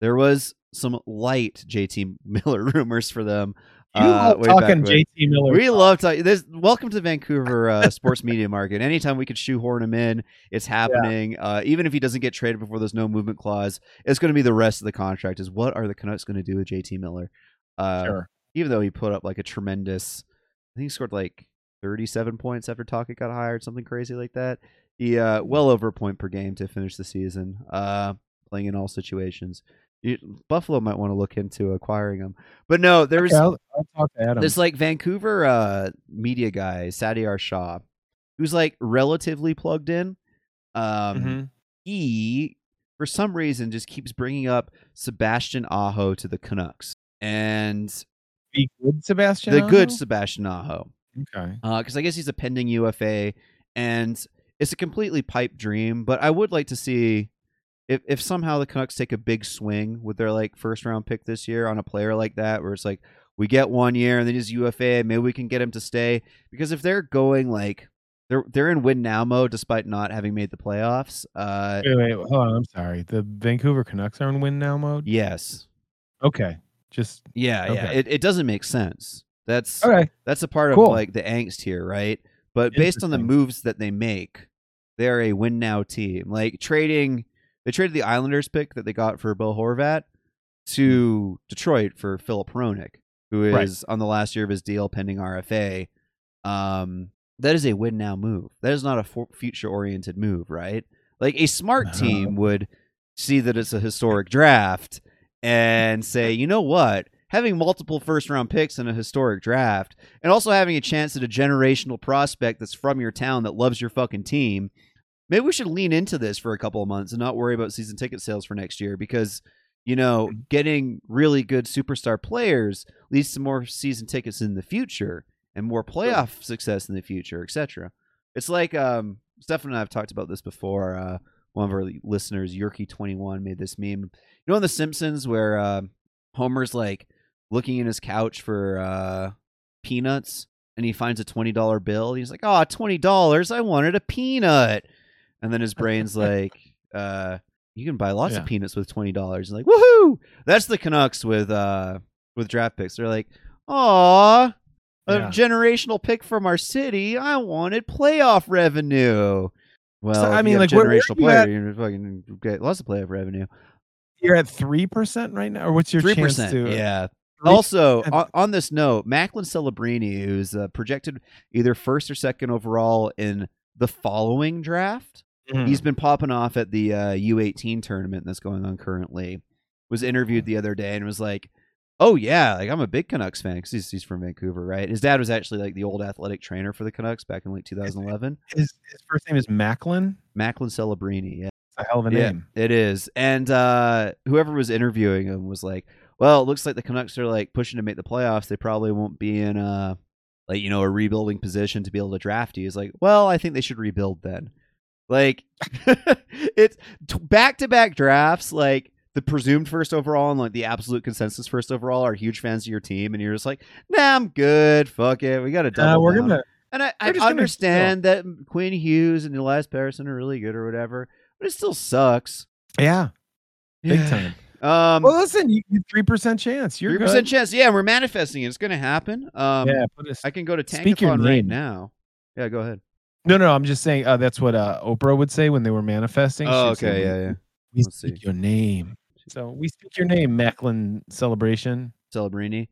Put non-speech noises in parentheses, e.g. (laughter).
there was some light JT Miller (laughs) rumors for them. You uh, love talking. JT Miller. We love talking. This welcome to Vancouver uh, sports media market. Anytime we could shoehorn him in, it's happening. Uh, even if he doesn't get traded before there's no movement clause, it's going to be the rest of the contract. Is what are the Canucks going to do with JT Miller? Uh, Sure. Even though he put up like a tremendous, I think he scored like 37 points after Tocchet got hired, something crazy like that. He uh, well over a point per game to finish the season, uh, playing in all situations. You, Buffalo might want to look into acquiring him, but no, there was Okay, I'll, I'll talk to Adam. this like Vancouver uh media guy, Satiar Shah, who's like relatively plugged in. Um Mhm. he for some reason just keeps bringing up Sebastian Aho to the Canucks. And the good Sebastian. the good Aho? Sebastian Aho. Okay. because I guess he's a pending UFA, and it's a completely pipe dream. But I would like to see if if somehow the Canucks take a big swing with their like first round pick this year on a player like that, where it's like we get one year and then he's UFA, maybe we can get him to stay. Because if they're going like they're they're in win now mode despite not having made the playoffs, uh, Wait, wait, hold on. I'm sorry. The Vancouver Canucks are in win now mode. yes, Okay. Just yeah, yeah, it it doesn't make sense. That's okay. That's a part of like the angst here, right? But based on the moves that they make, they're a win now team. Like trading, they traded the Islanders pick that they got for Bill Horvat to Detroit for Filip Hronek, who is Right. on the last year of his deal pending RFA. Um, that is a win now move. That is not a future oriented move, right? Like a smart No. team would see that it's a historic draft and say, you know what? Having multiple first round picks in a historic draft and also having a chance at a generational prospect that's from your town that loves your fucking team, maybe we should lean into this for a couple of months and not worry about season ticket sales for next year because, you know, getting really good superstar players leads to more season tickets in the future and more playoff success in the future, etc. It's like um Stefan and I have talked about this before. Uh, one of our listeners, Yerky21, made this meme. You know, in The Simpsons, where uh, Homer's like looking in his couch for uh, peanuts, and he finds a twenty dollar bill. He's like, "Oh, twenty dollars! I wanted a peanut." And then his brain's like, uh, "You can buy lots Yeah. of peanuts with twenty dollars." Like, woohoo! That's the Canucks with uh with draft picks. They're like, "Aw." A Yeah. generational pick from our city. I wanted playoff revenue. Well, I mean, like, where- where generational you player, at? you're gonna fucking get lots of playoff revenue. You're at three percent right now, or what's your Three chance percent, to? yeah. Also, on, on this note, Macklin Celebrini, who's uh, projected either first or second overall in the following draft, Mhm. he's been popping off at the uh, U18 tournament that's going on currently. Was interviewed the other day and was like, "Oh yeah, like I'm a big Canucks fan because he's, he's from Vancouver, right? His dad was actually like the old athletic trainer for the Canucks back in like 2011. his, his first name is Macklin. Macklin Celebrini, yeah." It's a hell of a Yeah, name. it is. And uh, whoever was interviewing him was like, "Well, it looks like the Canucks are like pushing to make the playoffs. They probably won't be in a like you know a rebuilding position to be able to draft you." is like, "Well, I think they should rebuild then." Like (laughs) it's back to back drafts. Like the presumed first overall and like the absolute consensus first overall are huge fans of your team, and you're just like, "Nah, I'm good. Fuck it. We got to double." Uh, we're down." gonna. And I, I We're gonna understand that Quinn Hughes and Elias Pettersson are really good or whatever, but it still sucks. Yeah, big time. Um, Well, listen, you three percent chance. You're three percent chance. Yeah, we're manifesting it. It's going to happen. Um, yeah, I can go to Speak your Tankathon right now. Yeah, go ahead. no, no. I'm just saying. Uh, that's what uh, Oprah would say when they were manifesting. Oh, She'd say, okay. "We- Yeah, yeah. We Let's speak see. your name. So we speak your name, Macklin Celebration. Celebrini.